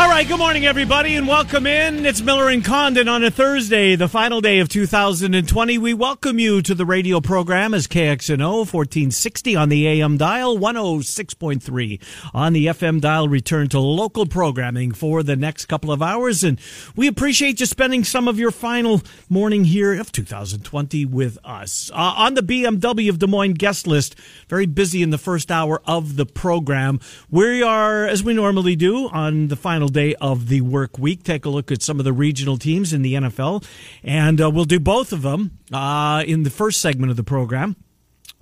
All right, good morning, everybody, and welcome in. It's Miller and Condon on a Thursday, the final day of 2020. We welcome you to the radio program as KXNO 1460 on the AM dial, 106.3 on the FM dial. Return to local programming for the next couple of hours, and we appreciate you spending some of your final morning here of 2020 with us. Uh, on the BMW of Des Moines guest list, very busy in the first hour of the program. We are, as we normally do, on the final day of the work week. Take a look at some of the regional teams in the NFL, and uh, we'll do both of them uh, in the first segment of the program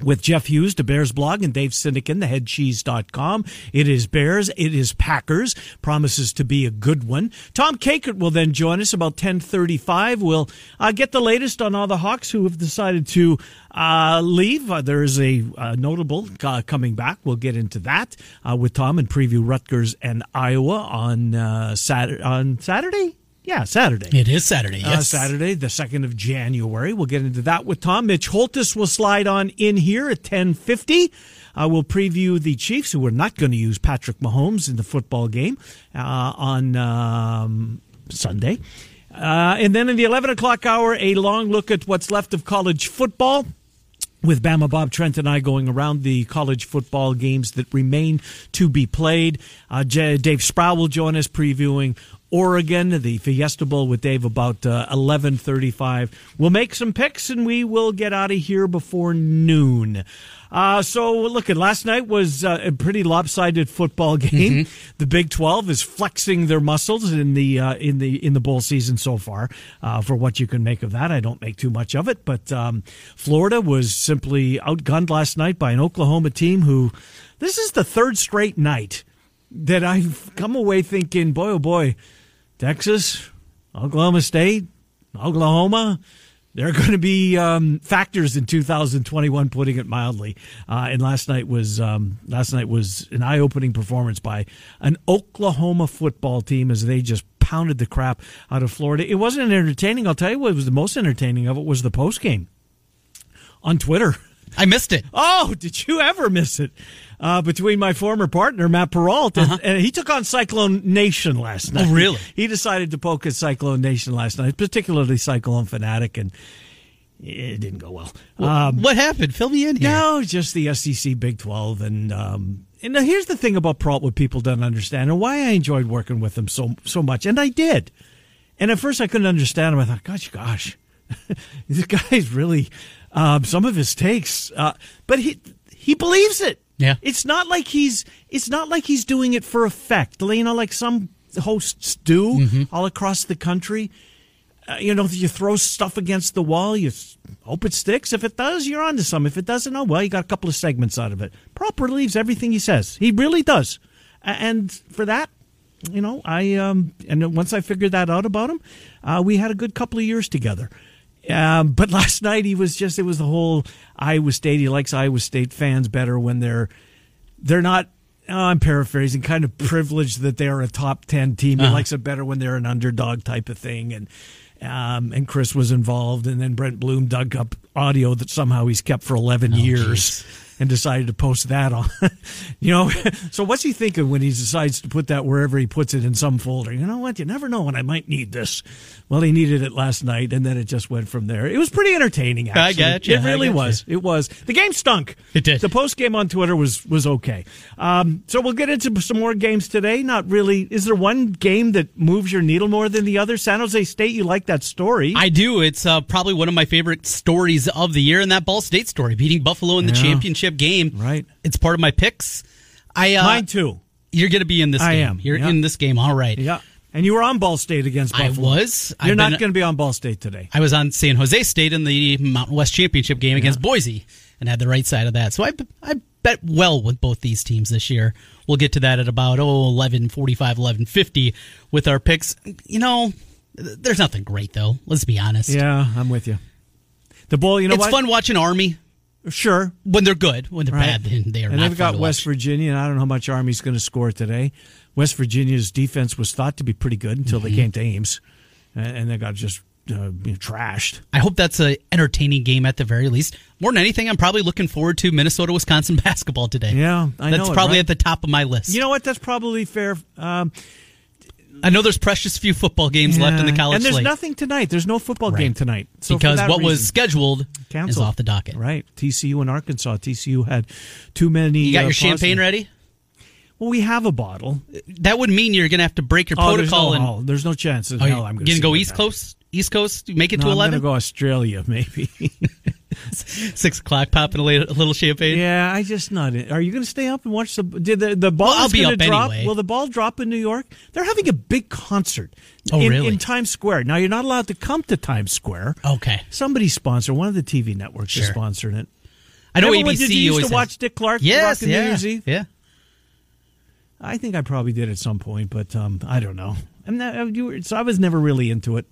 with Jeff Hughes, the Bears blog, and Dave Sinekin, the headcheese.com. It is Bears. It is Packers. Promises to be a good one. Tom Kakert will then join us about 1035. We'll uh, get the latest on all the Hawks who have decided to uh, leave. Uh, there's a uh, notable uh, coming back. We'll get into that uh, with Tom and preview Rutgers and Iowa on, Saturday, on Saturday. Yeah, Saturday. It is Saturday, Uh, yes. Saturday, the 2nd of January. We'll get into that with Tom. Mitch Holthus will slide on in here at 1050. Uh, we'll preview the Chiefs, who are not going to use Patrick Mahomes in the football game uh, on um, Sunday. Uh, and then in the 11 o'clock hour, a long look at what's left of college football with Bama Bob Trent and I going around the college football games that remain to be played. Uh, J- Dave Sproul will join us previewing Oregon, the Fiesta Bowl with Dave about uh, 11:35. We'll make some picks and we will get out of here before noon. Uh, so look, at last night was uh, a pretty lopsided football game. The Big Twelve is flexing their muscles in the uh, in the in the bowl season so far. Uh, for what you can make of that, I don't make too much of it. But um, Florida was simply outgunned last night by an Oklahoma team who. This is the third straight night that I've come away thinking, boy, oh boy, Texas, Oklahoma State, Oklahoma, they're going to be um, factors in 2021, putting it mildly. Uh, and last night was um, last night was an eye-opening performance by an Oklahoma football team as they just pounded the crap out of Florida. It wasn't entertaining. I'll tell you what was the most entertaining of it was the post game on Twitter. I missed it. Oh, did you ever miss it? Uh, between my former partner Matt Perrault, and, and he took on Cyclone Nation last night. Uh-huh. Oh, really? He decided to poke at Cyclone Nation last night, particularly Cyclone Fanatic, and it didn't go well. Um, what happened? Fill me in here. no, just the SEC Big Twelve, and um, and now here's the thing about Perrault, what people don't understand, and why I enjoyed working with him so so much, and I did. And at first, I couldn't understand him. I thought, gosh, gosh, this guy's really um, some of his takes, uh, but he he believes it. Yeah. it's not like he's it's not like he's doing it for effect. You know, like some hosts do Mm-hmm. all across the country. Uh, you know, you throw stuff against the wall, you hope it sticks. If it does, you're onto some. If it doesn't, oh well, you got a couple of segments out of it. Prop believes everything he says. He really does, and for that, you know, I um, and once I figured that out about him, uh, we had a good couple of years together. Um, but last night he was just it was the whole Iowa State. He likes Iowa State fans better when they're they're not. oh, I'm paraphrasing, kind of privileged that they are a top ten team. He likes it better when they're an underdog type of thing, and um, and Chris was involved, and then Brent Blum dug up audio that somehow he's kept for 11 years. And decided to post that on, you know. So what's he thinking when he decides to put that wherever he puts it in some folder? You know what? You never know when I might need this. Well, he needed it last night, and then it just went from there. It was pretty entertaining. I Actually, gotcha, it really was. It was. The game stunk. It did. The post game on Twitter was was okay. Um, so we'll get into some more games today. Not really. Is there one game that moves your needle more than the other? San Jose State. You like that story? I do. It's uh, probably one of my favorite stories of the year, and that Ball State story, beating Buffalo in the Yeah. championship game. Right. It's part of my picks. I uh, Mine too. You're going to be in this I game. am, You're yeah. in this game. All right. Yeah. And you were on Ball State against I Buffalo. was. You're I've not been- going to be on Ball State today. I was on San Jose State in the Mountain West Championship game against Boise and had the right side of that. So I, I bet well with both these teams this year. We'll get to that at about, oh, 11, 45, 11, 50 with our picks. You know, there's nothing great, though. Let's be honest. Yeah, I'm with you. The bowl. You know it's what? fun watching Army Sure. When they're good, when they're Right. bad, then they are. And not they've got West. Virginia, and I don't know how much Army's going to score today. West Virginia's defense was thought to be pretty good until Mm-hmm. they came to Ames, and, and they got just uh, trashed. I hope that's an entertaining game at the very least. More than anything, I'm probably looking forward to Minnesota Wisconsin basketball today. Yeah, I that's know it, probably right? at the top of my list. You know what? That's probably fair. Um, I know there's precious few football games left in the yeah. college and there's slate nothing tonight. There's no football Right. game tonight So because what was reason- scheduled is Canceled. off the docket. Right, TCU and Arkansas. TCU had too many. You got uh, your champagne ready? Well, we have a bottle. That would mean you're going to have to break your Oh, there's protocol no, and hell. there's no chance. in Oh, hell you I'm going to go East. Coast? East Coast? Make it No, to I'm going to go Australia, maybe. Six o'clock, popping a little champagne. yeah, I just not. In. Are you going to stay up and watch the? Did the the ball Well, I'll be up drop? anyway. Will the ball drop in New York? They're having a big concert. Oh, in, really? In Times Square. Now you're not allowed to come to Times Square. Okay. Somebody sponsored. One of the TV networks is sponsoring it. I know Remember ABC Did you used to has- watch Dick Clark? Yes, rocking New yeah, Year's Eve? yeah. I think I probably did at some point, but um, I don't know. I'm not, uh, you were, so I was never really into it.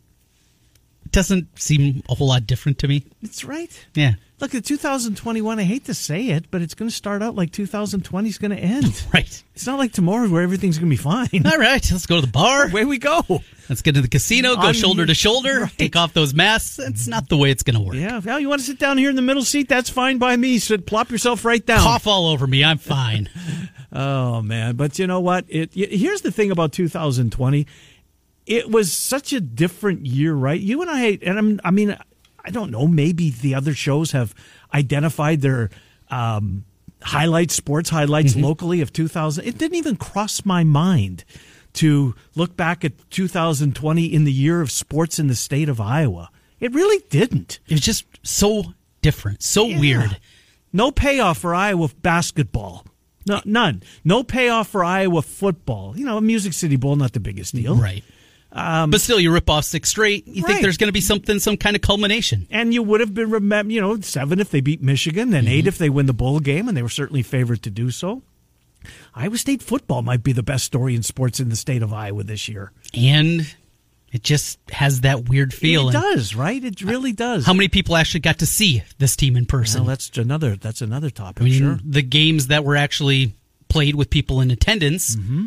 Doesn't seem a whole lot different to me. It's right. Yeah. Look at 2021. I hate to say it, but it's going to start out like 2020 is going to end. Right. It's not like tomorrow where everything's going to be fine. All right, let's go to the bar. Away we go. Let's get to the casino, go On- shoulder to shoulder, Right. take off those masks. It's not the way it's going to work. Yeah. Well, you want to sit down here in the middle seat? That's fine by me. Sit, plop yourself right down. Cough all over me. I'm fine. Oh man, but you know what? It y- here's the thing about 2020. It was such a different year, right? You and I, and I'm, I mean, I don't know. Maybe the other shows have identified their um, highlights, sports highlights locally of 2000. It didn't even cross my mind to look back at 2020 in the year of sports in the state of Iowa. It really didn't. It was just so different, so Yeah. weird. No payoff for Iowa basketball. No, none. No payoff for Iowa football. You know, a Music City Bowl, not the biggest deal. Right. But still, you rip off six straight. You Right. think there's going to be something, some kind of culmination. And you would have been remember, you know, seven if they beat Michigan, then eight if they win the bowl game, and they were certainly favored to do so. Iowa State football might be the best story in sports in the state of Iowa this year. And it just has that weird feel. It does, right? It really does. How many people actually got to see this team in person? Well, that's another. That's another topic. I mean, sure. the games that were actually played with people in attendance, Mm-hmm.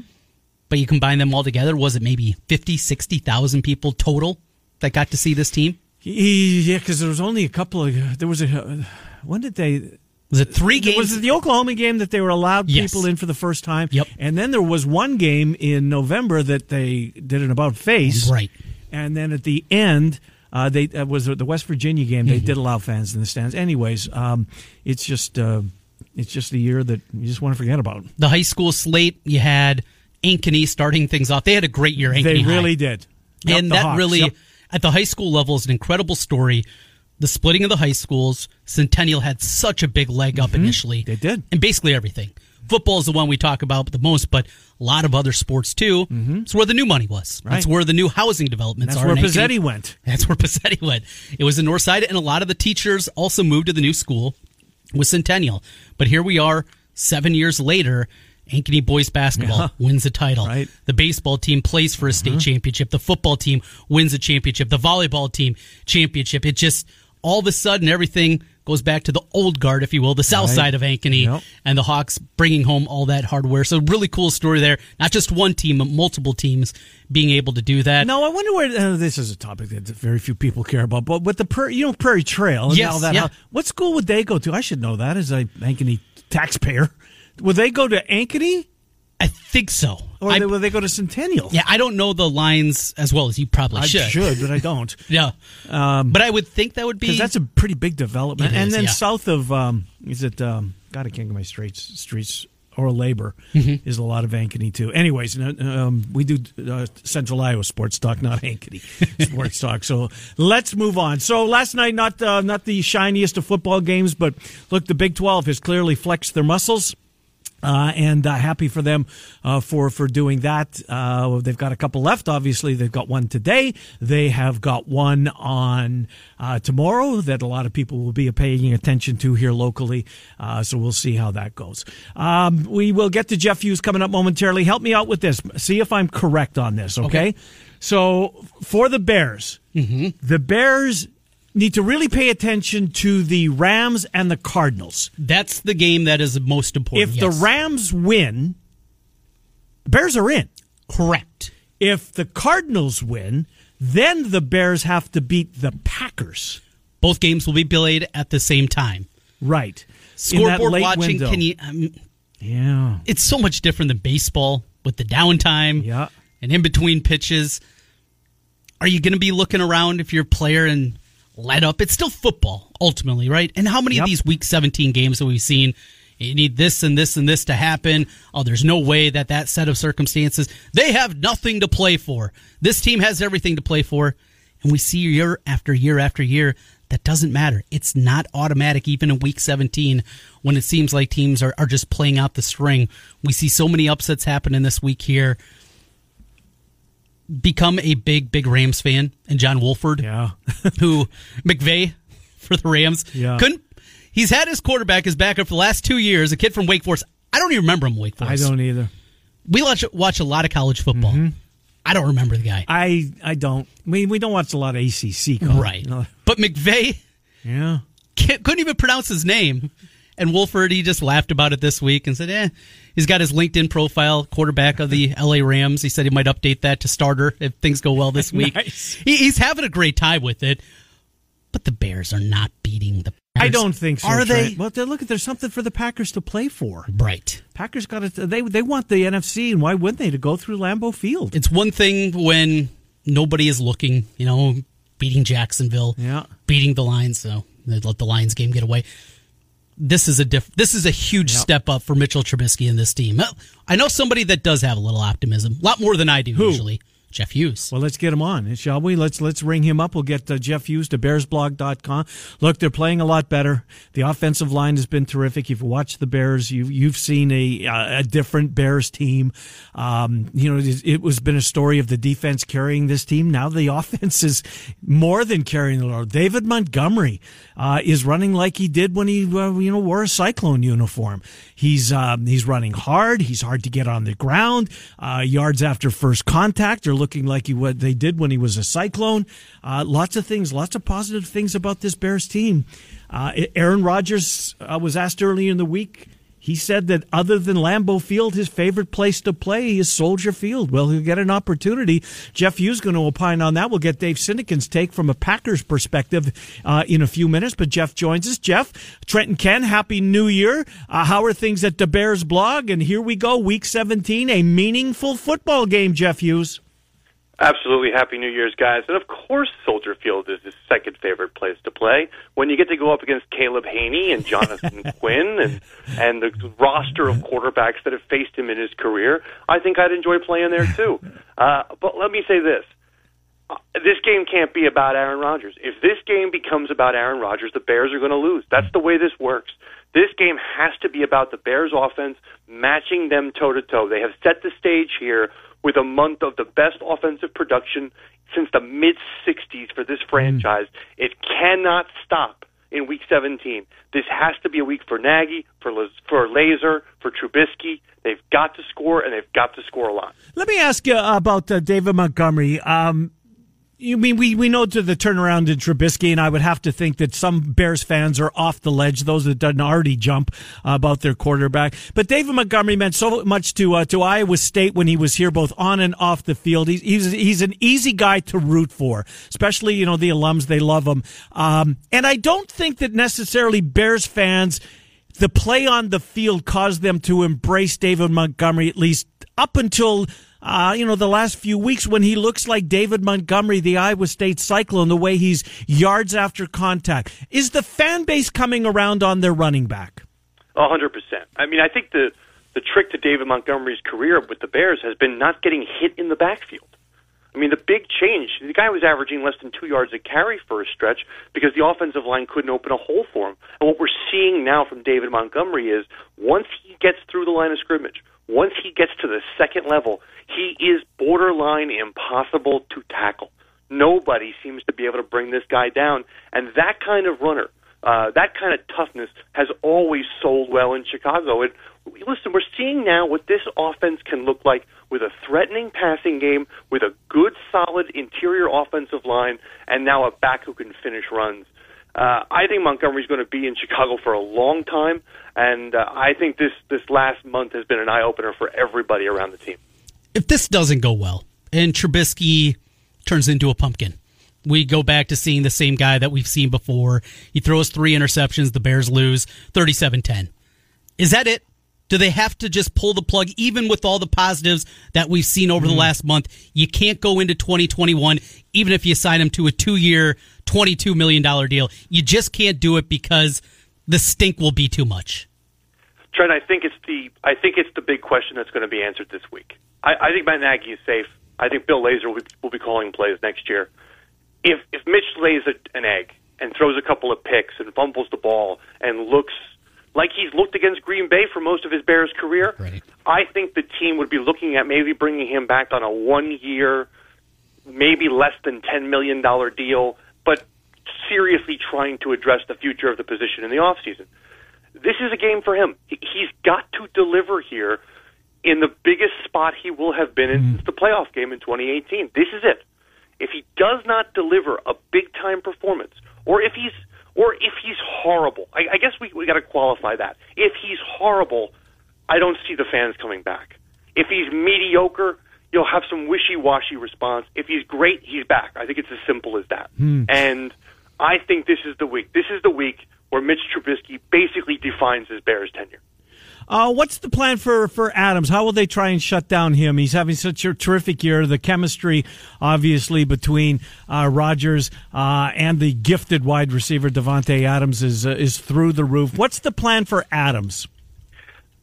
But you combine them all together, was it maybe 50, 60,000 people total that got to see this team? Yeah, because there was only a couple of. There was a. When did they? Was it three games? Was it the Oklahoma game that they were allowed Yes. people in for the first time? Yep. And then there was one game in November that they did an about face. Right. And then at the end, uh, they uh, was the West Virginia game. Mm-hmm. They did allow fans in the stands. Anyways, um, it's just uh, it's just a year that you just want to forget about. the high school slate, you had Ankeny starting things off. They had a great year. Ankeny they High. really did. Yep, and that Hawks, really, yep. at the high school level, is an incredible story. The splitting of the high schools, Centennial had such a big leg up initially. Mm-hmm. They did. And basically everything. Football is the one we talk about the most, but a lot of other sports too. It's where the new money was. That's Mm-hmm. Where the new housing developments That's are. That's where Ankeny. Pizzetti went. That's where Pizzetti went. It was the north side, and a lot of the teachers also moved to the new school with Centennial. But here we are, seven years later. Ankeny boys basketball Yeah. wins the title. Right. The baseball team plays for a state championship. The football team wins a championship. The volleyball team championship. It just all of a sudden everything goes back to the old guard, if you will, the south Right. side of Ankeny, Yep. and the Hawks bringing home all that hardware. So really cool story there. Not just one team, but multiple teams being able to do that. No, I wonder where uh, this is a topic that very few people care about. But with the Prairie, you know Prairie Trail and Yes, all that, yeah. how- what school would they go to? I should know that as a Ankeny taxpayer. Would they go to Ankeny I think so. or I- they, would they go to Centennial? Yeah, I don't know the lines as well as you probably I should. should. but I don't. Yeah, but I would think that would be. Because that's a pretty big development. And is, then yeah. south of, um, is it, um, God, I can't get my streets, streets or labor Mm-hmm. is a lot of Ankeny too. Anyways, um, we do uh, Central Iowa sports talk, not Ankeny sports talk. So let's move on. So last night, not uh, not the shiniest of football games, but look, the Big Twelve has clearly flexed their muscles. Uh, and uh, happy for them uh, for for doing that. Uh, they've got a couple left. Obviously, they've got one today. They have got one on uh, tomorrow that a lot of people will be paying attention to here locally. Uh, so we'll see how that goes. Um, we will get to Jeff Hughes coming up momentarily. Help me out with this. See if I'm correct on this. Okay. Okay. So for the Bears, the Bears need to really pay attention to the Rams and the Cardinals. That's the game that is most important. If yes. the Rams win, Bears are in. correct, If the Cardinals win, then the Bears have to beat the Packers. both games will be played at the same time. Right. Scoreboard watching, window. can you? I mean, Yeah. it's so much different than baseball with the downtime Yeah. and in between pitches. Are you going to be looking around if you're a player and let up? It's still football ultimately, right? And how many Yep. of these Week 17 games have we seen? You need this and this and this to happen. Oh, there's no way that that set of circumstances. They have nothing to play for. This team has everything to play for, and we see year after year after year that doesn't matter. It's not automatic even in Week 17 when it seems like teams are, are just playing out the string. We see so many upsets happen in this week here become a big, big Rams fan, and John Wolford, Yeah. who McVay for the Rams, Yeah. couldn't. He's had his quarterback as backup for the last two years. A kid from Wake Forest. I don't even remember him. Wake Forest. I don't either. We watch watch a lot of college football. I don't remember the guy. I I don't. We we don't watch a lot of ACC. College. right, No. but McVay Yeah. couldn't even pronounce his name. And Wolford, he just laughed about it this week and said, "Eh." He's got his LinkedIn profile, quarterback of the LA Rams. He said he might update that to starter if things go well this week. Nice. he, he's having a great time with it. But the Bears are not beating the. I don't think so. Are they? Trent. Well, then look, there's something for the Packers to play for. Right. Packers got it. They they want the NFC, and why wouldn't they to go through Lambeau Field? It's one thing when nobody is looking. You know, beating Jacksonville, Yeah. beating the Lions. So they let the Lions game get away. This is a diff- This is a huge Yep. step up for Mitchell Trubisky and this team. I know somebody that does have a little optimism, a lot more than I do Who? usually. Jeff Hughes. Well, let's get him on, shall we? Let's let's ring him up. We'll get uh, Jeff Hughes to BearsBlog.com. Look, they're playing a lot better. The offensive line has been terrific. You've watched the Bears, you you've seen a uh, a different Bears team. Um, you know, it, it was been a story of the defense carrying this team. Now the offense is more than carrying the load. David Montgomery uh, is running like he did when he uh, you know wore a Cyclone uniform. He's um, he's running hard. He's hard to get on the ground. Uh, yards after first contact are looking like he, what they did when he was a Cyclone. Uh, lots of things, lots of positive things about this Bears team. Uh, Aaron Rodgers uh, was asked earlier in the week. He said that other than Lambeau Field, his favorite place to play is Soldier Field. Well, he'll get an opportunity. Jeff Hughes going to opine on that. We'll get Dave Sinekin's take from a Packers perspective uh, in a few minutes. But Jeff joins us. Jeff, Trent and Ken, Happy New Year. Uh, how are things at the Bears blog? And here we go, Week 17, a meaningful football game, Jeff Hughes. Absolutely. Happy New Year's, guys. And of course, Soldier Field is his second favorite place to play. When you get to go up against Caleb Hanie and Jonathan Quinn and, and the roster of quarterbacks that have faced him in his career, I think I'd enjoy playing there too. Uh, but let me say this. Uh, This game can't be about Aaron Rodgers. If this game becomes about Aaron Rodgers, the Bears are going to lose. That's the way this works. This game has to be about the Bears offense matching them toe to toe. They have set the stage here with a month of the best offensive production since the mid 60s for this franchise. It cannot stop in week 17. This has to be a week for Nagy, for Laz- for Lazor, for Trubisky. They've got to score and they've got to score a lot. Let me ask you about uh, David Montgomery. Um, you mean we, we know to the turnaround in Trubisky, and I would have to think that some Bears fans are off the ledge, those that didn't already jump about their quarterback. But David Montgomery meant so much to uh, to Iowa State when he was here, both on and off the field. He's he's, he's an easy guy to root for, especially you know the alums they love him. Um, and I don't think that necessarily Bears fans the play on the field caused them to embrace David Montgomery at least up until uh, you know the last few weeks when he looks like David Montgomery, the Iowa State Cyclone, the way he's yards after contact. Is the fan base coming around on their running back? A hundred percent. I mean, I think the the trick to David Montgomery's career with the Bears has been not getting hit in the backfield. I mean, the big change. The guy was averaging less than two yards a carry for a stretch because the offensive line couldn't open a hole for him. And what we're seeing now from David Montgomery is once he gets through the line of scrimmage, once he gets to the second level, he is borderline impossible to tackle. Nobody seems to be able to bring this guy down. And that kind of runner, Uh, that kind of toughness has always sold well in Chicago. And listen, we're seeing now what this offense can look like with a threatening passing game, with a good, solid interior offensive line, and now a back who can finish runs. Uh, I think Montgomery's going to be in Chicago for a long time, and uh, I think this this last month has been an eye opener for everybody around the team. If this doesn't go well and Trubisky turns into a pumpkin, we go back to seeing the same guy that we've seen before. He throws three interceptions, the Bears lose 37-10. Is that it? Do they have to just pull the plug, even with all the positives that we've seen over mm. the last month? You can't go into 2021, even if you sign him to a two year, $22 million deal. You just can't do it because the stink will be too much. Trent, I think it's the I think it's the big question that's going to be answered this week. I, I think Matt Nagy is safe. I think Bill Lazor will be, will be calling plays next year. If if Mitch lays a, an egg and throws a couple of picks and fumbles the ball and looks like he's looked against Green Bay for most of his Bears career, right. I think the team would be looking at maybe bringing him back on a one year, maybe less than $10 million deal, but seriously trying to address the future of the position in the offseason. This is a game for him. He's got to deliver here in the biggest spot he will have been in mm. since the playoff game in 2018. This is it. If he does not deliver a big time performance, or if he's or if he's horrible. I, I guess we we got to qualify that. If he's horrible, I don't see the fans coming back. If he's mediocre, you'll have some wishy-washy response. If he's great, he's back. I think it's as simple as that. Hmm. And I think this is the week. This is the week where Mitch Trubisky basically defines his Bears tenure. Uh, what's the plan for, for Adams? How will they try and shut down him? He's having such a terrific year. The chemistry, obviously, between uh, Rodgers uh, and the gifted wide receiver Davante Adams is uh, is through the roof. What's the plan for Adams?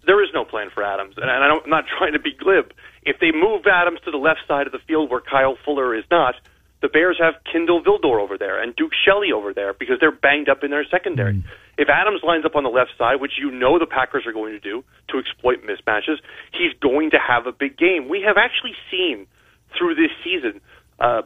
There is no plan for Adams, and I'm not trying to be glib. If they move Adams to the left side of the field where Kyle Fuller is not, the Bears have Kindle Vildor over there and Duke Shelley over there because they're banged up in their secondary. Mm. If Adams lines up on the left side, which you know the Packers are going to do to exploit mismatches, he's going to have a big game. We have actually seen through this season, uh,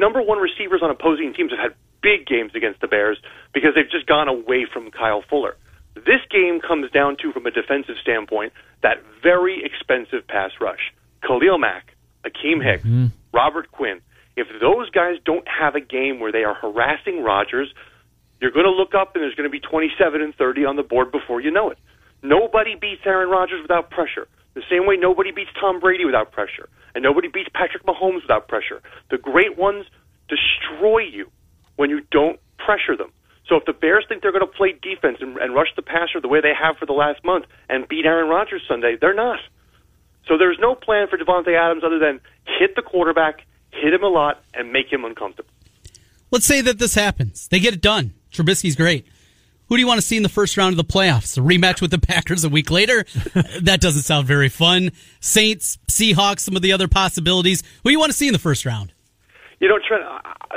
number one receivers on opposing teams have had big games against the Bears because they've just gone away from Kyle Fuller. This game comes down to, from a defensive standpoint, that very expensive pass rush. Khalil Mack, Akiem Hicks, mm-hmm. Robert Quinn if those guys don't have a game where they are harassing Rodgers, you're going to look up and there's going to be 27 and 30 on the board before you know it. Nobody beats Aaron Rodgers without pressure. The same way nobody beats Tom Brady without pressure, and nobody beats Patrick Mahomes without pressure. The great ones destroy you when you don't pressure them. So if the Bears think they're going to play defense and, and rush the passer the way they have for the last month and beat Aaron Rodgers Sunday, they're not. So there's no plan for Davante Adams other than hit the quarterback hit him a lot, and make him uncomfortable. Let's say that this happens. They get it done. Trubisky's great. Who do you want to see in the first round of the playoffs? A rematch with the Packers a week later? that doesn't sound very fun. Saints, Seahawks, some of the other possibilities. Who do you want to see in the first round? You know, Trent,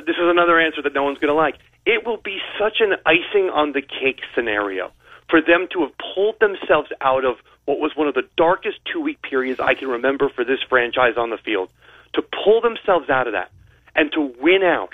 this is another answer that no one's going to like. It will be such an icing on the cake scenario for them to have pulled themselves out of what was one of the darkest two week periods I can remember for this franchise on the field to pull themselves out of that and to win out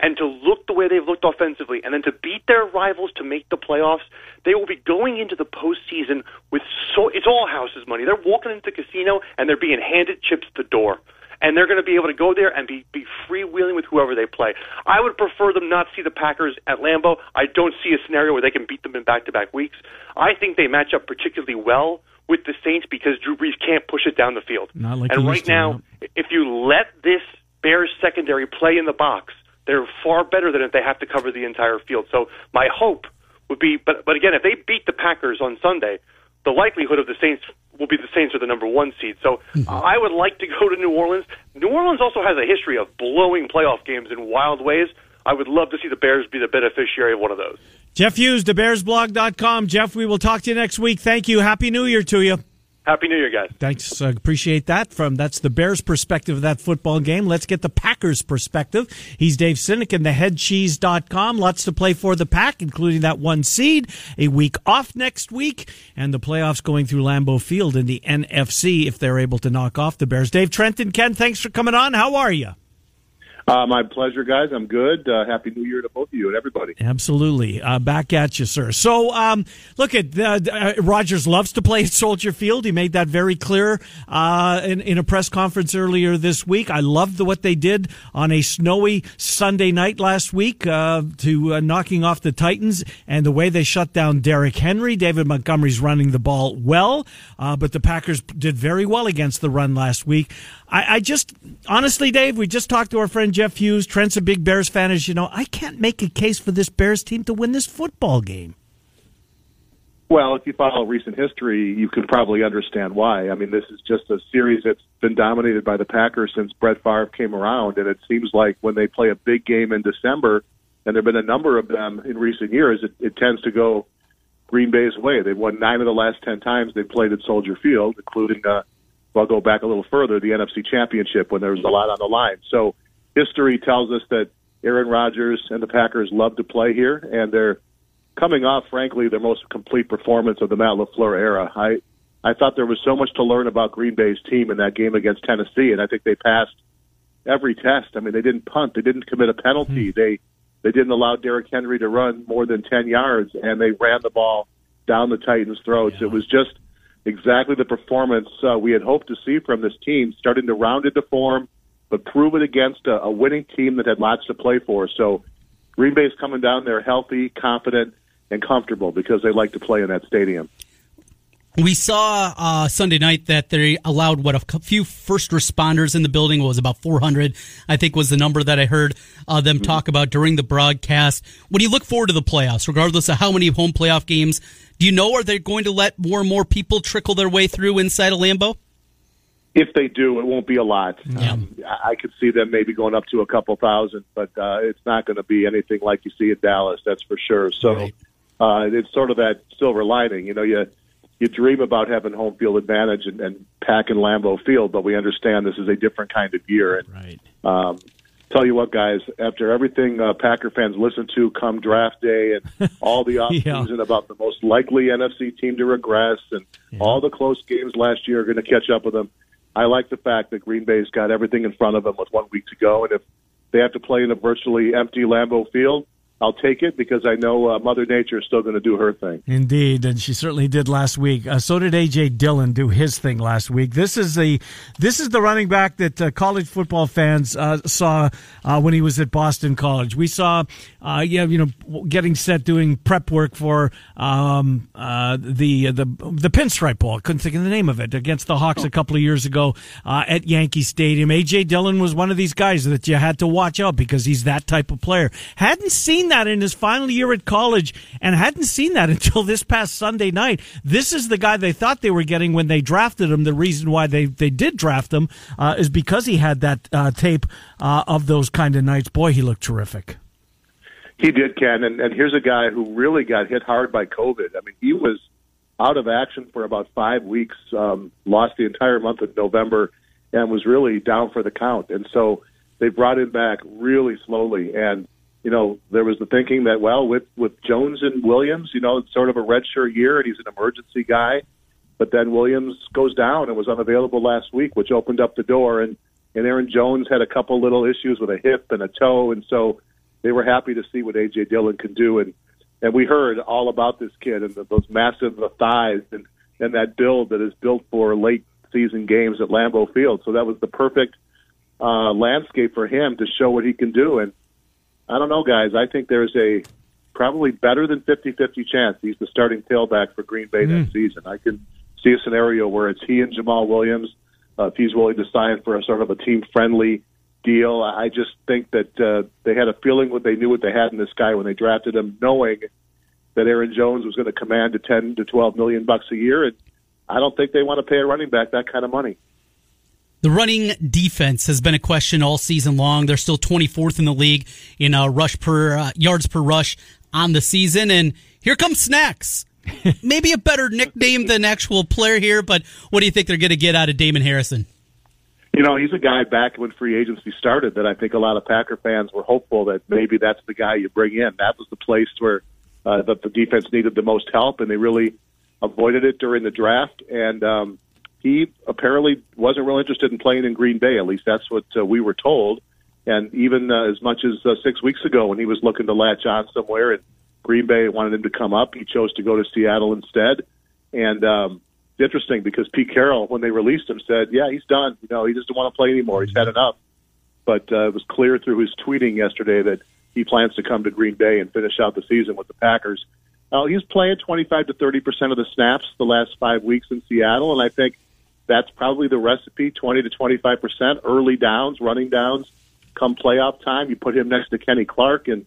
and to look the way they've looked offensively and then to beat their rivals to make the playoffs, they will be going into the postseason with so it's all houses money. They're walking into the casino and they're being handed chips at the door. And they're going to be able to go there and be, be freewheeling with whoever they play. I would prefer them not see the Packers at Lambeau. I don't see a scenario where they can beat them in back to back weeks. I think they match up particularly well with the Saints because Drew Brees can't push it down the field. Like and right now, if you let this Bears secondary play in the box, they're far better than if they have to cover the entire field. So my hope would be, but but again, if they beat the Packers on Sunday, the likelihood of the Saints will be the Saints are the number one seed. So mm-hmm. I would like to go to New Orleans. New Orleans also has a history of blowing playoff games in wild ways. I would love to see the Bears be the beneficiary of one of those. Jeff Hughes, thebearsblog.com. Jeff, we will talk to you next week. Thank you. Happy New Year to you. Happy New Year, guys. Thanks. Uh, appreciate that. From that's the Bears' perspective of that football game. Let's get the Packers' perspective. He's Dave Sinekin, theheadcheese.com. Lots to play for the Pack, including that one seed, a week off next week, and the playoffs going through Lambeau Field in the NFC if they're able to knock off the Bears. Dave Trenton, Ken, thanks for coming on. How are you? Uh, my pleasure, guys. I'm good. Uh, Happy New Year to both of you and everybody. Absolutely. Uh, back at you, sir. So, um, look at uh, Rodgers loves to play at Soldier Field. He made that very clear uh, in, in a press conference earlier this week. I loved the, what they did on a snowy Sunday night last week uh, to uh, knocking off the Titans and the way they shut down Derrick Henry. David Montgomery's running the ball well, uh, but the Packers did very well against the run last week. I, I just, honestly, Dave, we just talked to our friend Jeff Hughes. Trent's a big Bears fan, as you know. I can't make a case for this Bears team to win this football game. Well, if you follow recent history, you can probably understand why. I mean, this is just a series that's been dominated by the Packers since Brett Favre came around, and it seems like when they play a big game in December, and there have been a number of them in recent years, it, it tends to go Green Bay's way. They've won nine of the last ten times they played at Soldier Field, including uh, well, I'll go back a little further, the NFC Championship when there was a lot on the line. So history tells us that Aaron Rodgers and the Packers love to play here, and they're coming off, frankly, their most complete performance of the Matt LaFleur era. I I thought there was so much to learn about Green Bay's team in that game against Tennessee, and I think they passed every test. I mean, they didn't punt, they didn't commit a penalty, mm-hmm. they they didn't allow Derrick Henry to run more than ten yards, and they ran the ball down the Titans' throats. Yeah. It was just exactly the performance uh, we had hoped to see from this team, starting to round into form, but prove it against a, a winning team that had lots to play for. So Green Bay's coming down there healthy, confident, and comfortable because they like to play in that stadium. We saw uh, Sunday night that they allowed what a few first responders in the building. It was about 400, I think, was the number that I heard uh, them mm-hmm. talk about during the broadcast. When you look forward to the playoffs, regardless of how many home playoff games, do you know are they going to let more and more people trickle their way through inside of Lambeau? If they do, it won't be a lot. Yeah. Um, I could see them maybe going up to a couple thousand, but uh, it's not going to be anything like you see in Dallas. That's for sure. So right. uh, it's sort of that silver lining. You know, you you dream about having home field advantage and, and packing Lambeau Field, but we understand this is a different kind of year. And right. um, tell you what, guys, after everything uh, Packer fans listen to come draft day and all the offseason yeah. about the most likely NFC team to regress and yeah. all the close games last year are going to catch up with them. I like the fact that Green Bay's got everything in front of them with one week to go, and if they have to play in a virtually empty Lambeau Field, I'll take it because I know uh, Mother Nature is still going to do her thing. Indeed, and she certainly did last week. Uh, so did AJ Dillon do his thing last week. This is the this is the running back that uh, college football fans uh, saw uh, when he was at Boston College. We saw, uh, yeah, you know, getting set doing prep work for um, the the the Pinstripe. I couldn't think of the name of it against the Hawks oh. a couple of years ago at Yankee Stadium. AJ Dillon was one of these guys that you had to watch out because he's that type of player. Hadn't seen that in his final year at college and hadn't seen that until this past Sunday night. This is the guy they thought they were getting when they drafted him. The reason why they, they did draft him uh, is because he had that uh, tape uh, of those kind of nights. Boy, he looked terrific. He did, Ken. And, and here's a guy who really got hit hard by COVID. I mean, he was out of action for about five weeks, um, lost the entire month of November, and was really down for the count. And so they brought him back really slowly. And you know, there was the thinking that, well, with, with Jones and Williams, you know, it's sort of a redshirt year and he's an emergency guy. But then Williams goes down and was unavailable last week, which opened up the door. And, and Aaron Jones had a couple little issues with a hip and a toe. And so they were happy to see what A.J. Dillon can do. And, and we heard all about this kid and the, those massive thighs and, and that build that is built for late season games at Lambeau Field. So that was the perfect uh, landscape for him to show what he can do. And, I don't know, guys. I think there's a probably better than 50-50 chance he's the starting tailback for Green Bay mm. next season. I can see a scenario where it's he and Jamaal Williams. Uh, if he's willing to sign for a sort of a team-friendly deal, I just think that uh, they had a feeling what they knew what they had in this guy when they drafted him, knowing that Aaron Jones was going to command a 10 to 12 million bucks a year, and I don't think they want to pay a running back that kind of money. The running defense has been a question all season long. They're still 24th in the league in uh, rush per uh, yards per rush on the season, and here comes Snacks. Maybe a better nickname than actual player here, but what do you think they're going to get out of Damon Harrison? You know, he's a guy back when free agency started that I think a lot of Packer fans were hopeful that maybe that's the guy you bring in. That was the place where uh, that the defense needed the most help, and they really avoided it during the draft. And um, he apparently wasn't real interested in playing in Green Bay. At least that's what uh, we were told. And even uh, as much as uh, six weeks ago, when he was looking to latch on somewhere and Green Bay wanted him to come up, he chose to go to Seattle instead. And um, it's interesting because Pete Carroll, when they released him, said, "Yeah, he's done. You know, he doesn't want to play anymore. He's had enough." But uh, it was clear through his tweeting yesterday that he plans to come to Green Bay and finish out the season with the Packers. Uh, he's playing 25 to 30 percent of the snaps the last five weeks in Seattle, and I think that's probably the recipe: 20 to 25 percent early downs, running downs. Come playoff time, you put him next to Kenny Clark, and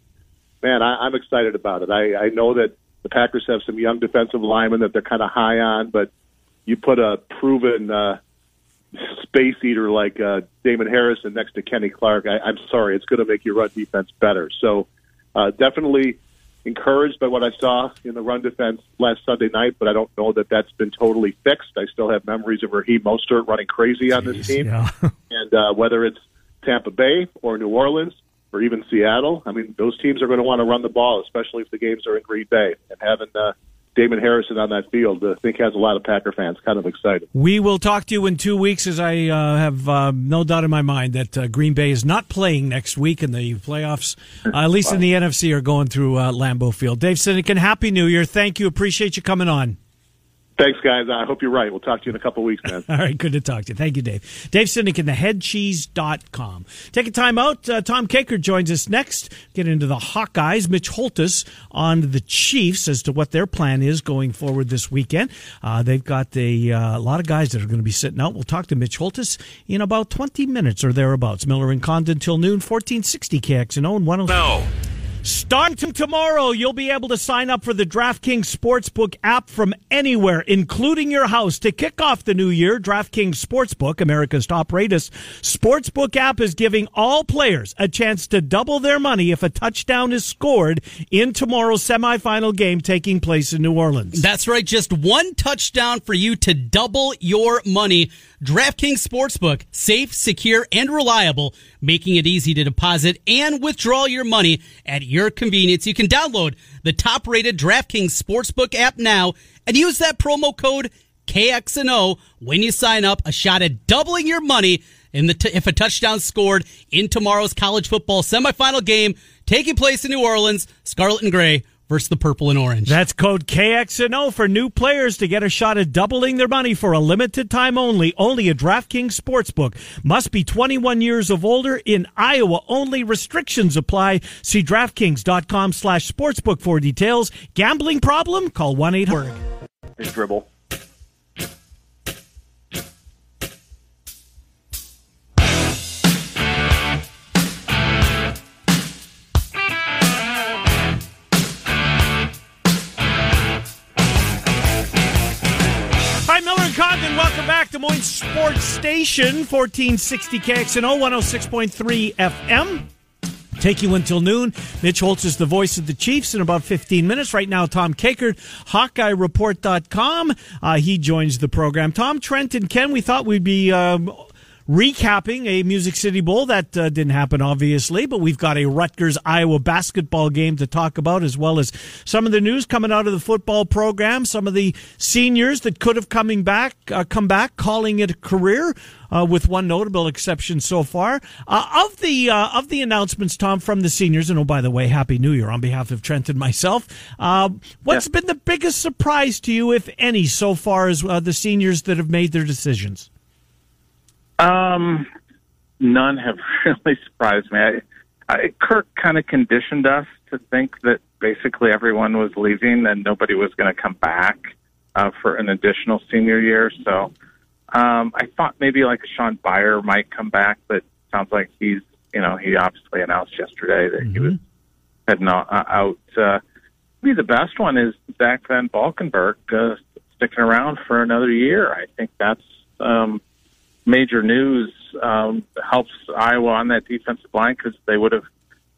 man, I, I'm excited about it. I, I know that the Packers have some young defensive linemen that they're kind of high on, but you put a proven uh, space eater like uh, Damon Harrison next to Kenny Clark. I, I'm sorry, it's going to make your run defense better. So uh, definitely encouraged by what I saw in the run defense last Sunday night, but I don't know that that's been totally fixed. I still have memories of Raheem Mostert running crazy on this team, yeah. and uh, whether it's Tampa Bay or New Orleans or even Seattle, I mean, those teams are going to want to run the ball, especially if the games are in Green Bay. And having uh, Damon Harrison on that field, I think has a lot of Packer fans kind of excited. We will talk to you in two weeks, as I uh, have uh, no doubt in my mind that uh, Green Bay is not playing next week in the playoffs. Uh, at least in the NFC, are going through uh, Lambeau Field. Dave Sinekin, Happy New Year. Thank you. Appreciate you coming on. Thanks, guys. I hope you're right. We'll talk to you in a couple weeks, man. All right, good to talk to you. Thank you, Dave. Dave Sinekin, theheadcheese.com. Take a time out. Uh, Tom Kakert joins us next. Get into the Hawkeyes. Mitch Holthus on the Chiefs as to what their plan is going forward this weekend. Uh, they've got a, uh, lot of guys that are going to be sitting out. We'll talk to Mitch Holthus in about 20 minutes or thereabouts. Miller and Condon till noon, 1460 KXNO and 106. No. Starting tomorrow, you'll be able to sign up for the DraftKings Sportsbook app from anywhere, including your house. To kick off the new year, DraftKings Sportsbook, America's top rated sportsbook app, is giving all players a chance to double their money if a touchdown is scored in tomorrow's semifinal game taking place in New Orleans. That's right. Just one touchdown for you to double your money. DraftKings Sportsbook, safe, secure, and reliable, making it easy to deposit and withdraw your money at your convenience. You can download the top rated DraftKings Sportsbook app now and use that promo code KXNO when you sign up. A shot at doubling your money in the t- if a touchdown scored in tomorrow's college football semifinal game taking place in New Orleans, Scarlet and Gray versus the purple and orange. That's code KXNO for new players to get a shot at doubling their money for a limited time only. Only a DraftKings Sportsbook. Must be 21 years of older in Iowa. Only restrictions apply. See DraftKings.com slash sportsbook for details. Gambling problem? Call 1-800. His dribble. Station, 1460 KXNO, 106.3 FM. Take you until noon. Mitch Holthus is the voice of the Chiefs in about 15 minutes. Right now, Tom Kakert, HawkeyeReport.com. Uh, he joins the program. Tom, Trent, and Ken, we thought we'd be um, recapping a Music City Bowl. That uh, didn't happen, obviously, but we've got a Rutgers Iowa basketball game to talk about, as well as some of the news coming out of the football program. Some of the seniors that could have coming back, uh, come back, calling it a career. Uh, with one notable exception so far, uh, of the uh, of the announcements, Tom, from the seniors, and oh by the way, Happy New Year on behalf of Trent and myself. Uh, what's been the biggest surprise to you, if any, so far as uh, the seniors that have made their decisions? Um, none have really surprised me. I, I, Kirk kind of conditioned us to think that basically everyone was leaving and nobody was going to come back uh, for an additional senior year. So um, I thought maybe like Shaun Beyer might come back, but sounds like he's you know he obviously announced yesterday that he was heading out. Uh, out. Uh, maybe the best one is Zach VanValkenburg uh, sticking around for another year. I think that's um, major news. Um, helps Iowa on that defensive line because they would have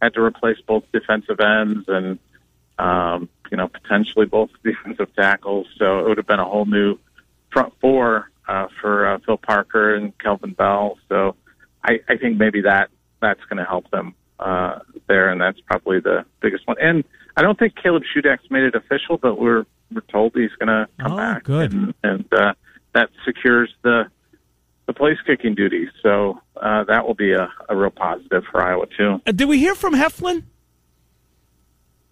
had to replace both defensive ends and um, you know potentially both defensive tackles. So it would have been a whole new front four uh, for uh, Phil Parker and Kelvin Bell. So I, I think maybe that that's going to help them uh, there, and that's probably the biggest one. And I don't think Caleb Shudak's made it official, but we're we're told he's going to come Oh, back, good. and, and uh, that secures the the place kicking duties. So uh, that will be a, a real positive for Iowa too. Uh, did we hear from Heflin?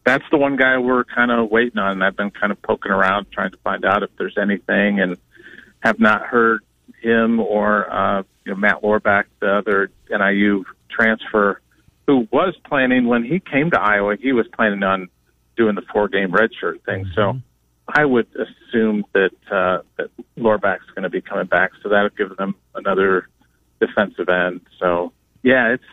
That's the one guy we're kind of waiting on. I've been kind of poking around trying to find out if there's anything, and have not heard him or uh, you know, Matt Lorbach, the other NIU transfer, who was planning when he came to Iowa. He was planning on doing the four game redshirt thing. So Mm-hmm. I would assume that uh, that Lorbach's going to be coming back. So that'll give them another defensive end. So yeah, it's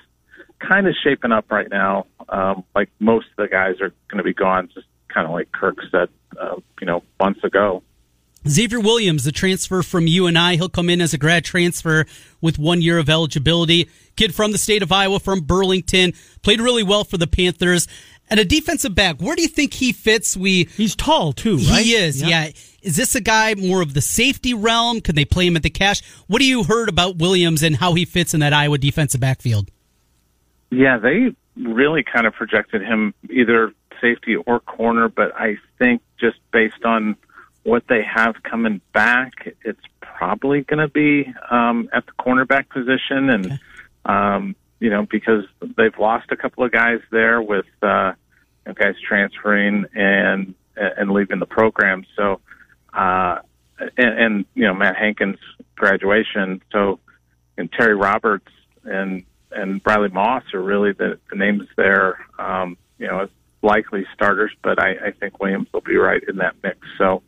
kind of shaping up right now. Um, like most of the guys are going to be gone, just kind of like Kirk said, uh, you know, months ago. Xavier Williams, the transfer from UNI, he'll come in as a grad transfer with one year of eligibility. Kid from the state of Iowa, from Burlington, played really well for the Panthers. And a defensive back, where do you think he fits? We He's tall too, right? he is, yeah. Is this a guy more of the safety realm? Could they play him at the cash? What do you heard about Williams and how he fits in that Iowa defensive backfield? Yeah, they really kind of projected him either safety or corner, but I think just based on what they have coming back, it's probably going to be um, at the cornerback position, and um, you know because they've lost a couple of guys there with uh, guys transferring and and leaving the program. So, uh, and, and you know Matt Hankins graduation. So, and Terry Roberts and and Bradley Moss are really the, the names there. Um, you know, likely starters, but I, I think Williams will be right in that mix. So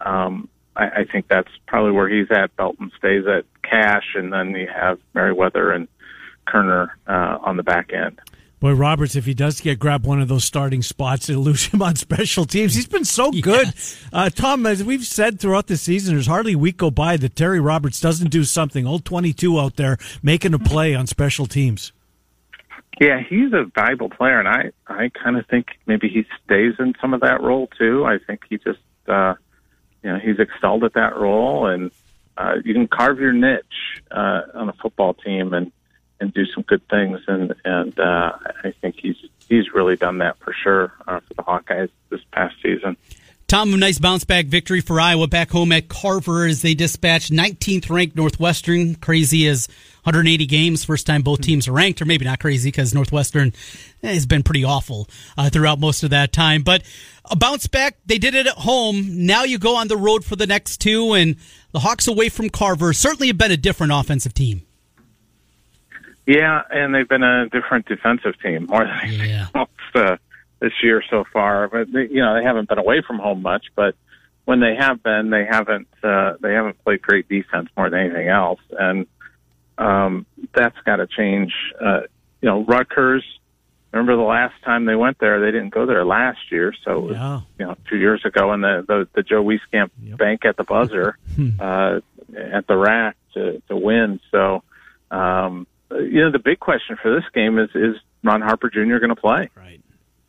um, I, I think that's probably where he's at. Belton stays at cash, and then you have Merriweather and Koerner uh, on the back end. Boy, Roberts, if he does get grab one of those starting spots, it'll lose him on special teams. He's been so good. Uh, Tom, as we've said throughout the season, there's hardly a week go by that Terry Roberts doesn't do something. Old 22 out there making a play on special teams. Yeah, he's a valuable player, and I I kind of think maybe he stays in some of that role too. I think he just uh, you know he's excelled at that role, and uh, you can carve your niche uh, on a football team and and do some good things, and and uh, I think he's he's really done that for sure uh, for the Hawkeyes this past season. Tom, a nice bounce back victory for Iowa back home at Carver as they dispatched 19th ranked Northwestern. Crazy as 180 games, first time both teams are ranked, or maybe not crazy because Northwestern has been pretty awful uh, throughout most of that time. But a bounce back, they did it at home. Now you go on the road for the next two, and the Hawks away from Carver certainly have been a different offensive team. Yeah, and they've been a different defensive team more than anything Yeah. else uh, this year so far. But they, you know, they haven't been away from home much. But when they have been, they haven't uh, they haven't played great defense more than anything else, and um, that's got to change. Uh, you know, Rutgers. Remember the last time they went there? They didn't go there last year, so was, you know two years ago, and the the, the Joe Wieskamp bank at the buzzer uh, at the rack to to win. So. Um, you know, the big question for this game is is Ron Harper Jr. going to play? Right.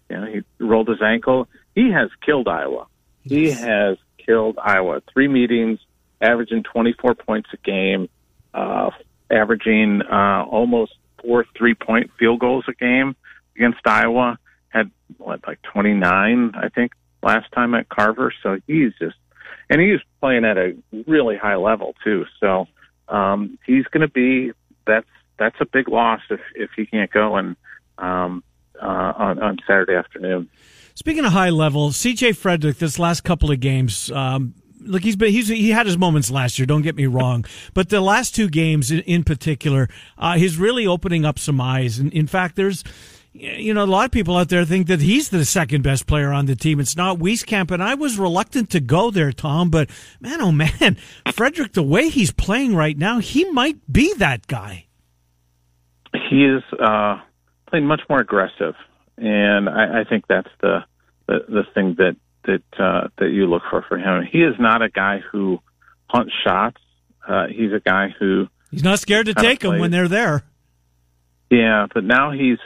You know, he rolled his ankle. He has killed Iowa. He has killed Iowa. Three meetings, averaging 24 points a game, uh, averaging uh, almost four three-point field goals a game against Iowa. Had what like 29, I think, last time at Carver. So he's just, and he's playing at a really high level too. So um, he's going to be that's that's a big loss if if he can't go and um, uh, on on Saturday afternoon. Speaking of high level, CJ Fredrick, this last couple of games, um, look, he's been he's he had his moments last year. Don't get me wrong, but the last two games in, in particular, uh, he's really opening up some eyes. And in fact, there's you know a lot of people out there think that he's the second best player on the team. It's not Wieskamp, and I was reluctant to go there, Tom. But man, oh man, Fredrick, the way he's playing right now, he might be that guy. He is uh, playing much more aggressive, and I, I think that's the, the the thing that that uh, that you look for for him. He is not a guy who hunts shots. Uh, he's a guy who He's not scared to take them when they're there. Yeah, but now he's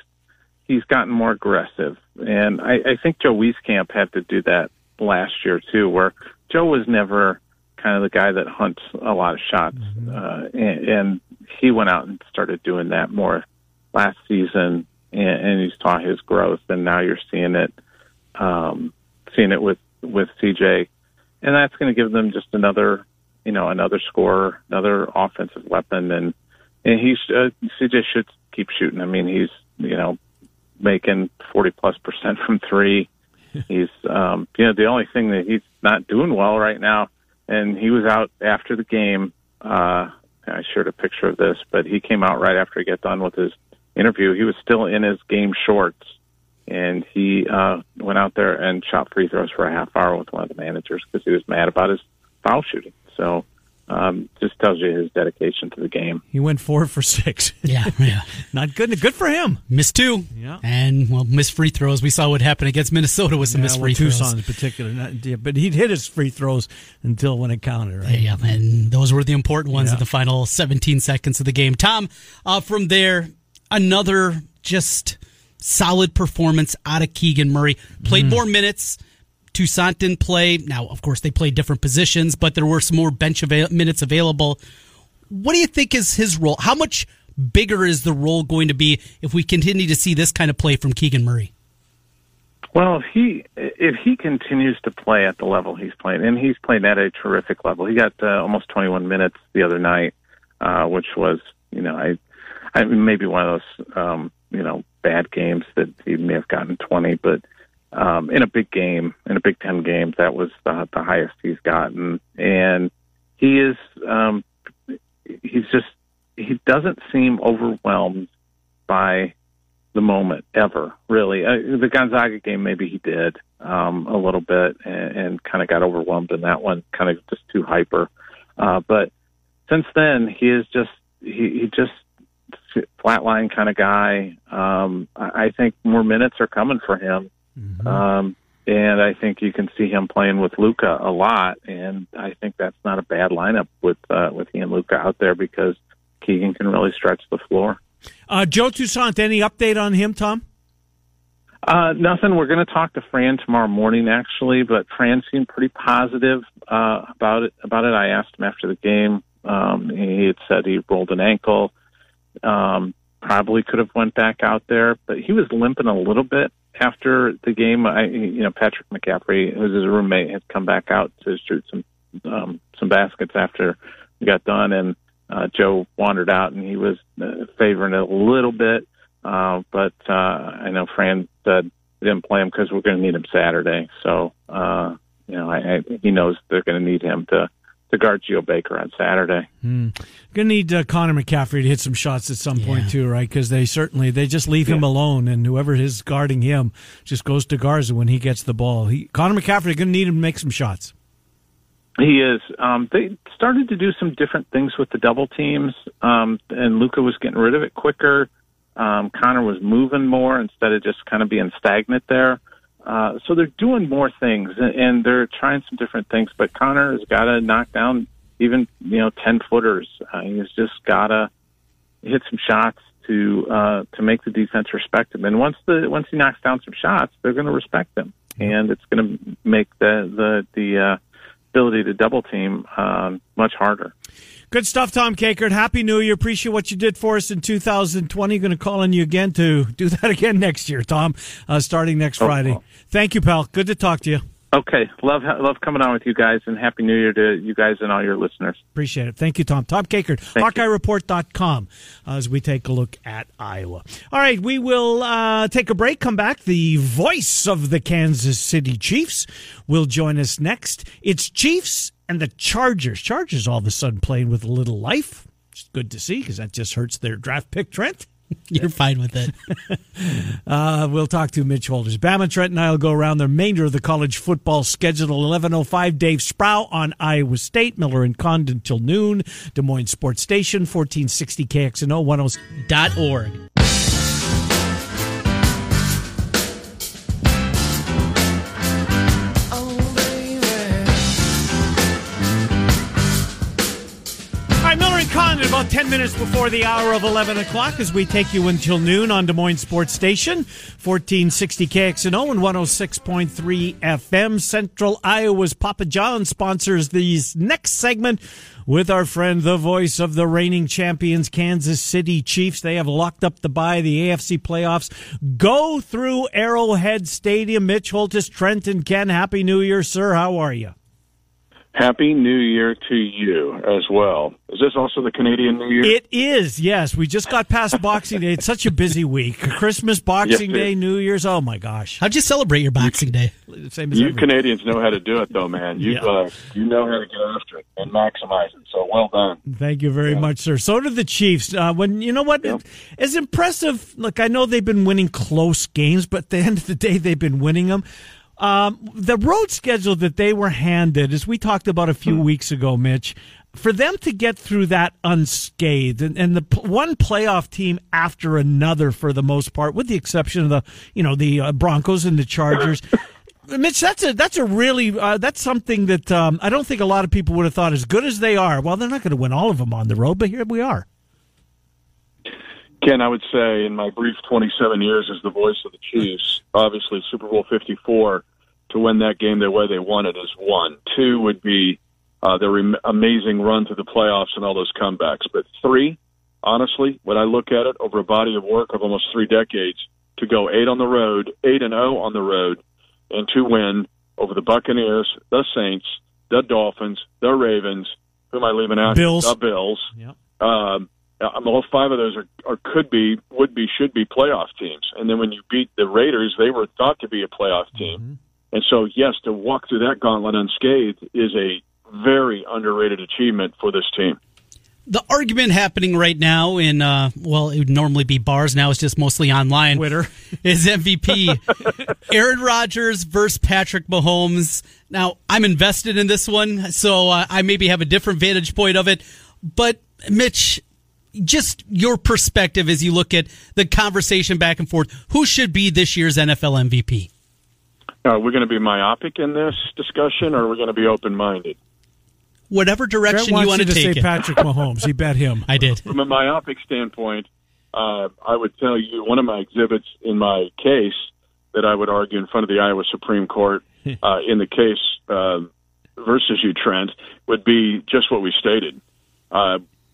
he's gotten more aggressive, and I, I think Joe Wieskamp had to do that last year too, where Joe was never kind of the guy that hunts a lot of shots, uh, and, and he went out and started doing that more last season, and, and you saw his growth, and now you're seeing it, um, seeing it with with CJ, and that's going to give them just another you know another scorer, another offensive weapon, and and he's uh, CJ should keep shooting. I mean, he's you know making forty plus percent from three. he's um, you know the only thing that he's not doing well right now, and he was out after the game. Uh, I shared a picture of this, but he came out right after he got done with his interview. He was still in his game shorts, and he uh, went out there and shot free throws for a half hour with one of the managers because he was mad about his foul shooting. So um, just tells you his dedication to the game. He went four for six. Yeah, yeah. Not good. Good for him. Missed two. Yeah. And, well, missed free throws. We saw what happened against Minnesota with some Yeah, missed well, free Tucson throws. in particular, not, yeah, but he'd hit his free throws until when it counted, right? Yeah, and those were the important ones Yeah. in the final 17 seconds of the game. Tom, uh, from there, another just solid performance out of Keegan Murray. Played Mm-hmm. more minutes. Toussaint didn't play. Now, of course, they played different positions, but there were some more bench avail- minutes available. What do you think is his role? How much bigger is the role going to be if we continue to see this kind of play from Keegan Murray? Well, if he if he continues to play at the level he's playing, and he's playing at a terrific level, he got uh, almost 21 minutes the other night, uh, which was you know I, I maybe one of those um, you know bad games that he may have gotten 20, but um, in a big game, in a Big Ten game, that was the, the highest he's gotten, and he is um, he's just he doesn't seem overwhelmed by the moment ever, really. Uh, the Gonzaga game, maybe he did um, a little bit and, and kind of got overwhelmed in that one, kind of just too hyper. Uh, but since then, he is just he, he just flatline kind of guy. Um, I, I think more minutes are coming for him. Um, and I think you can see him playing with Luka a lot, and I think that's not a bad lineup with uh, with he and Luka out there because Keegan can really stretch the floor. Uh, Joe Toussaint, any update on him, Tom? Uh, nothing. We're going to talk to Fran tomorrow morning, actually, but Fran seemed pretty positive uh, about it. About it, I asked him after the game. Um, he had said he rolled an ankle. Um, probably could have went back out there, but he was limping a little bit after the game. I, you know, Patrick McCaffrey, who's his roommate, had come back out to shoot some um, some baskets after we got done, and uh, Joe wandered out, and he was uh, favoring it a little bit. Uh, but uh, I know Fran said didn't play him because we're going to need him Saturday. So uh, you know, I, I, he knows they're going to need him to to guard Geo Baker on Saturday. Gonna need uh, Connor McCaffrey to hit some shots at some point too, right? Because they certainly they just leave him alone, and whoever is guarding him just goes to Garza when he gets the ball. He, Connor McCaffrey gonna need him to make some shots. He is. Um, they started to do some different things with the double teams, um, and Luka was getting rid of it quicker. Um, Connor was moving more instead of just kind of being stagnant there. Uh, so they're doing more things, and, and they're trying some different things. But Connor has got to knock down even you know ten footers. Uh, he's just got to hit some shots to uh, to make the defense respect him. And once the once he knocks down some shots, they're going to respect him, and it's going to make the the the uh, ability to double team um, much harder. Good stuff, Tom Kakert. Happy New Year. Appreciate what you did for us in 2020. Going to call on you again to do that again next year, Tom, uh, starting next Oh, Friday. well. Thank you, pal. Good to talk to you. Okay, love love coming on with you guys, and happy New Year to you guys and all your listeners. Appreciate it. Thank you, Tom. Tom Kakert, you. HawkeyeReport.com as we take a look at Iowa. All right, we will uh, take a break, come back. The voice of the Kansas City Chiefs will join us next. It's Chiefs and the Chargers. Chargers all of a sudden playing with a little life. It's good to see because that just hurts their draft pick, Trent. You're fine with it. Uh, we'll talk to Mitch Holthus. Bama, Trent, and I will go around the remainder of the college football schedule. 11.05, Dave Sproul on Iowa State, Miller and Condon till noon. Des Moines Sports Station, 1460 KXNO, 10. Dot org. About 10 minutes before the hour of 11 o'clock as we take you until noon on Des Moines Sports Station, 1460 KXNO and 106.3 FM. Central Iowa's Papa John sponsors these next segment with our friend, the voice of the reigning champions, Kansas City Chiefs. They have locked up the bye. The AFC playoffs go through Arrowhead Stadium. Mitch Holthus, Trent, and Ken. Happy New Year, sir. How are you? Happy New Year to you as well. Is this also the Canadian New Year? It is, yes. We just got past Boxing Day. It's such a busy week. Christmas, Boxing Yes, Day. New Year's. Oh my gosh. How'd you celebrate your Boxing Day? Same as you every- Canadians know how to do it, though, man. You Yeah. uh, you know how to get after it and maximize it. So well done. Thank you very much, sir. So do the Chiefs. Uh, when you know what, Yep. as impressive. Look, I know they've been winning close games, but at the end of the day, they've been winning them. Um, the road schedule that they were handed, as we talked about a few weeks ago, Mitch, for them to get through that unscathed, and, and the p- one playoff team after another, for the most part, with the exception of the you know the uh, Broncos and the Chargers. Mitch, that's a that's a really uh, that's something that um, I don't think a lot of people would have thought as good as they are. Well, they're not going to win all of them on the road, but here we are. Ken, I would say in my brief 27 years as the voice of the Chiefs, obviously Super Bowl 54 to win that game the way they won it is one. Two would be uh, their rem- amazing run to the playoffs and all those comebacks. But three, honestly, when I look at it over a body of work of almost three decades, to go eight on the road, eight and zero on the road, and to win over the Buccaneers, the Saints, the Dolphins, the Ravens. Who am I leaving out? Bills. The Bills. Yep. Um, um, all five of those are, are could be, would be, should be playoff teams. And then when you beat the Raiders, they were thought to be a playoff team. And so, yes, to walk through that gauntlet unscathed is a very underrated achievement for this team. The argument happening right now in, uh, well, it would normally be bars. Now it's just mostly online. Twitter. is MVP Aaron Rodgers versus Patrick Mahomes. Now, I'm invested in this one, so uh, I maybe have a different vantage point of it. But, Mitch, just your perspective as you look at the conversation back and forth. Who should be this year's NFL MVP? Are we going to be myopic in this discussion, or are we going to be open minded? Whatever Brett direction wants you want you to to say take it. Patrick Mahomes. He bet him. I did. From a myopic standpoint, uh, I would tell you one of my exhibits in my case that I would argue in front of the Iowa Supreme Court uh, in the case uh, versus you, Trent, would be just what we stated.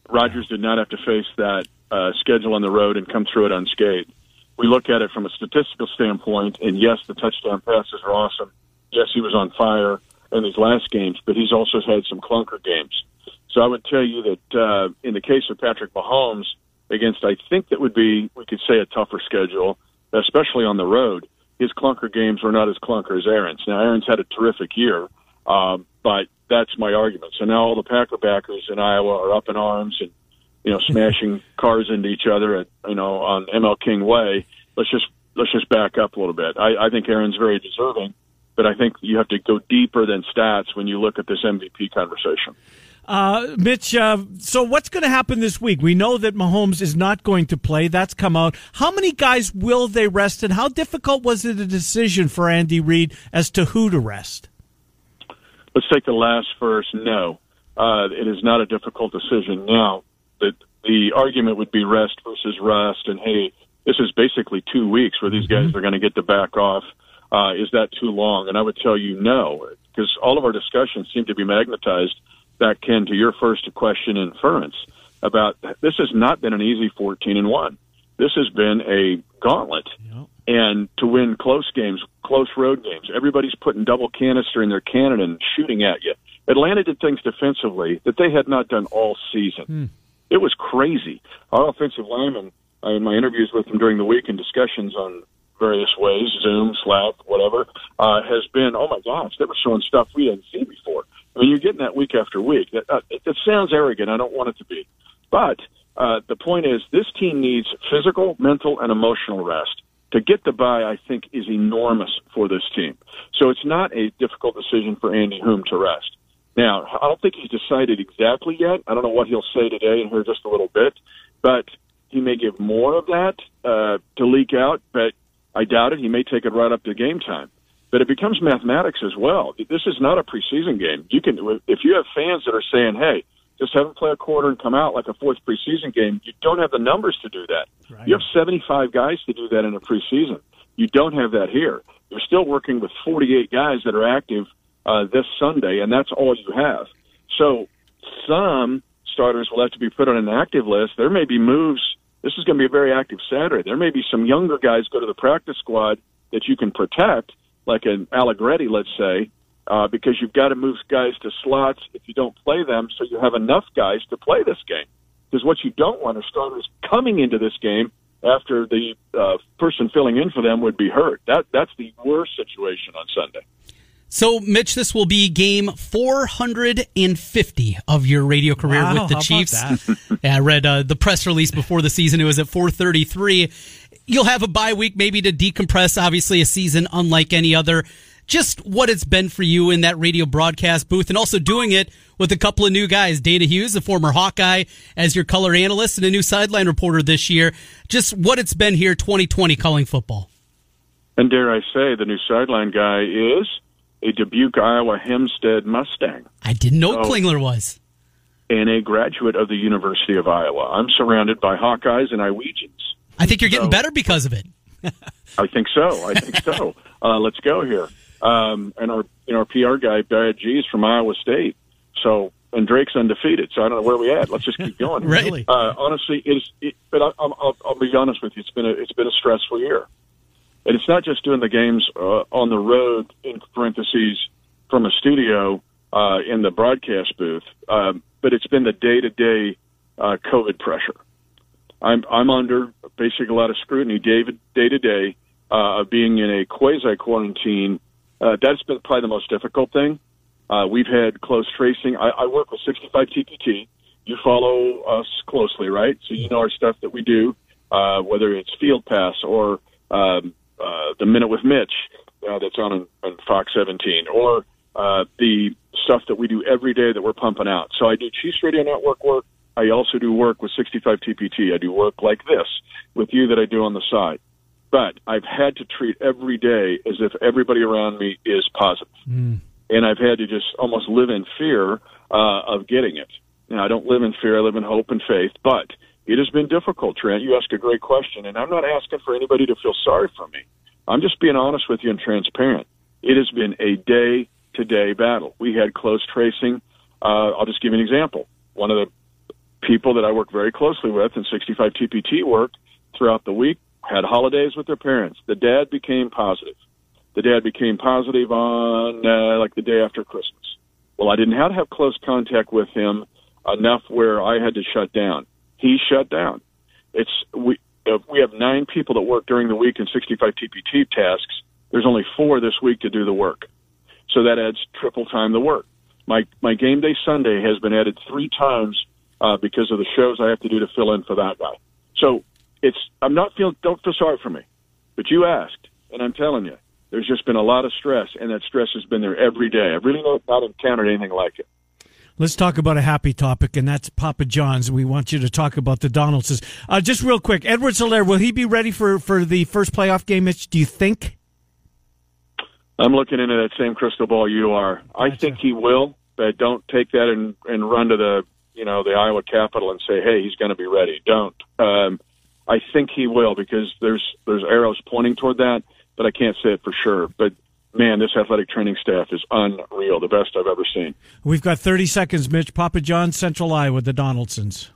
Uh, Rodgers did not have to face that uh, schedule on the road and come through it unscathed. We look at it from a statistical standpoint, and yes, the touchdown passes are awesome. Yes, he was on fire in these last games, but he's also had some clunker games. So I would tell you that uh, in the case of Patrick Mahomes, against I think that would be we could say a tougher schedule, especially on the road. His clunker games were not as clunker as Aaron's. Now Aaron's had a terrific year, um, but that's my argument. So now all the Packer backers in Iowa are up in arms and you know smashing cars into each other at you know on ML King Way. Let's just let's just back up a little bit. I, I think Aaron's very deserving, but I think you have to go deeper than stats when you look at this MVP conversation. Uh, Mitch, uh, so what's going to happen this week? We know that Mahomes is not going to play. That's come out. How many guys will they rest, and how difficult was it a decision for Andy Reid as to who to rest? Let's take the last first. No, uh, it is not a difficult decision. Now, the the argument would be rest versus rest, and hey, this is basically two weeks where these guys are going to get to back off. Uh, is that too long? And I would tell you no, because all of our discussions seem to be magnetized back, Ken, to your first question inference about this has not been an easy 14 and one. This has been a gauntlet and to win close games, close road games. Everybody's putting double canister in their cannon and shooting at you. Atlanta did things defensively that they had not done all season. It was crazy. Our offensive lineman, uh, in my interviews with them during the week and discussions on various ways, Zoom, Slack, whatever, uh, has been, oh my gosh, they were showing stuff we hadn't seen before. I mean, you're getting that week after week. That, uh, it, it sounds arrogant. I don't want it to be. But uh, the point is, this team needs physical, mental, and emotional rest. To get the bye, I think, is enormous for this team. So it's not a difficult decision for Andy Hume to rest. Now, I don't think he's decided exactly yet. I don't know what he'll say today and here just a little bit, but he may give more of that uh, to leak out. But I doubt it. He may take it right up to game time. But it becomes mathematics as well. This is not a preseason game. You can, if you have fans that are saying, "Hey, just have them play a quarter and come out like a fourth preseason game," you don't have the numbers to do that. Right. You have 75 guys to do that in a preseason. You don't have that here. You're still working with 48 guys that are active uh, this Sunday, and that's all you have. So some starters will have to be put on an active list. There may be moves. This is going to be a very active Saturday. There may be some younger guys go to the practice squad that you can protect, like an Allegretti, let's say, uh, because you've got to move guys to slots if you don't play them, so you have enough guys to play this game. Because what you don't want are starters coming into this game after the uh, person filling in for them would be hurt. That that's the worst situation on Sunday. So, Mitch, this will be game 450 of your radio career Wow, with the Chiefs. yeah, I read uh, the press release before the season. It was at 433. You'll have a bye week maybe to decompress. Obviously, a season unlike any other. Just what it's been for you in that radio broadcast booth and also doing it with a couple of new guys. Danan Hughes, a former Hawkeye, as your color analyst and a new sideline reporter this year. Just what it's been here 2020 calling football. And dare I say, the new sideline guy is a Dubuque, Iowa Hempstead Mustang I didn't know Oh. Klingler was. and a graduate of the University of Iowa. I'm surrounded by Hawkeyes and Iowegians. I think you're getting So- better because of it. I think so. I think so. Uh, let's go here. Um, and our you know our PR guy Brad G is from Iowa State. So and Drake's undefeated. So I don't know where we at. Let's just keep going. Really? Uh, honestly, it's it, but I, I'll, I'll, be honest with you. It's been a it's been a stressful year, and it's not just doing the games uh, on the road in parentheses from a studio uh, in the broadcast booth, um, but it's been the day to day COVID pressure. I'm I'm under basically a lot of scrutiny day day to day uh, of being in a quasi quarantine. Uh, that's been probably the most difficult thing. Uh, we've had close tracing. I, I work with 65 TPT. You follow us closely, right? So you know our stuff that we do, uh, whether it's Field Pass or um, uh, the Minute with Mitch uh, that's on, on, Fox 17, or uh, the stuff that we do every day that we're pumping out. So I do Chiefs Radio Network work. I also do work with 65 TPT. I do work like this with you that I do on the side. But I've had to treat every day as if everybody around me is positive. And I've had to just almost live in fear uh, of getting it. Now, I don't live in fear. I live in hope and faith. But it has been difficult, Trent. You ask a great question, and I'm not asking for anybody to feel sorry for me. I'm just being honest with you and transparent. It has been a day to day battle. We had close tracing. Uh, I'll just give you an example. One of the people that I work very closely with in 65 TPT work throughout the week had holidays with their parents. The dad became positive. The dad became positive on uh, like the day after Christmas. Well, I didn't have to have close contact with him enough where I had to shut down. He shut down. It's we we have nine people that work during the week in 65 TPT tasks. There's only four this week to do the work, so that adds triple time the work. My my game day Sunday has been added three times uh, because of the shows I have to do to fill in for that guy. So it's I'm not feeling don't feel sorry for me, but you asked, and I'm telling you, there's just been a lot of stress, and that stress has been there every day. I've really not, not encountered anything like it. Let's talk about a happy topic, and that's Papa John's. We want you to talk about the Donaldsons. Uh, just real quick, Edwards-Helaire, will he be ready for, for the first playoff game, Mitch? Do you think? I'm looking into that same crystal ball you are. I think he will, but don't take that and and run to the you know the Iowa Capitol and say, hey, he's going to be ready. Don't. Um, I think he will because there's there's arrows pointing toward that, but I can't say it for sure. But man, this athletic training staff is unreal, the best I've ever seen. We've got 30 seconds, Mitch. Papa John's, Central Iowa, with the Donaldsons.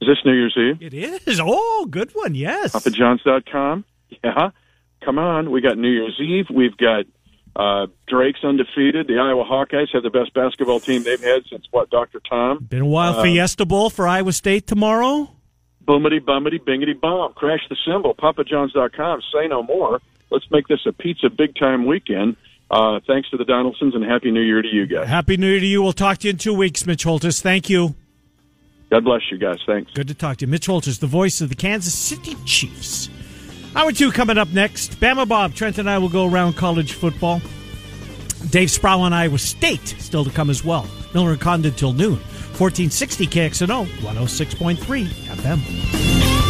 Is this New Year's Eve? It is. Oh, good one. Yes. PapaJohns.com. Yeah, come on. We got New Year's Eve. We've got uh, Drake's undefeated. The Iowa Hawkeyes have the best basketball team they've had since what? Dr. Tom. Been a while. Fiesta Bowl for Iowa State tomorrow. Boomity bummity bingity bomb. Crash the cymbal. PapaJohns.com. Say no more. Let's make this a pizza big time weekend. Uh, thanks to the Donaldsons and Happy New Year to you guys. Happy New Year to you. We'll talk to you in two weeks, Mitch Holthus. Thank you. God bless you guys. Thanks. Good to talk to you. Mitch Holthus, the voice of the Kansas City Chiefs. Hour two coming up next. Bama Bob, Trent and I will go around college football. Dave Sproul on Iowa State still to come as well. Miller and Condon till noon. 1460 KXNO 106.3 FM.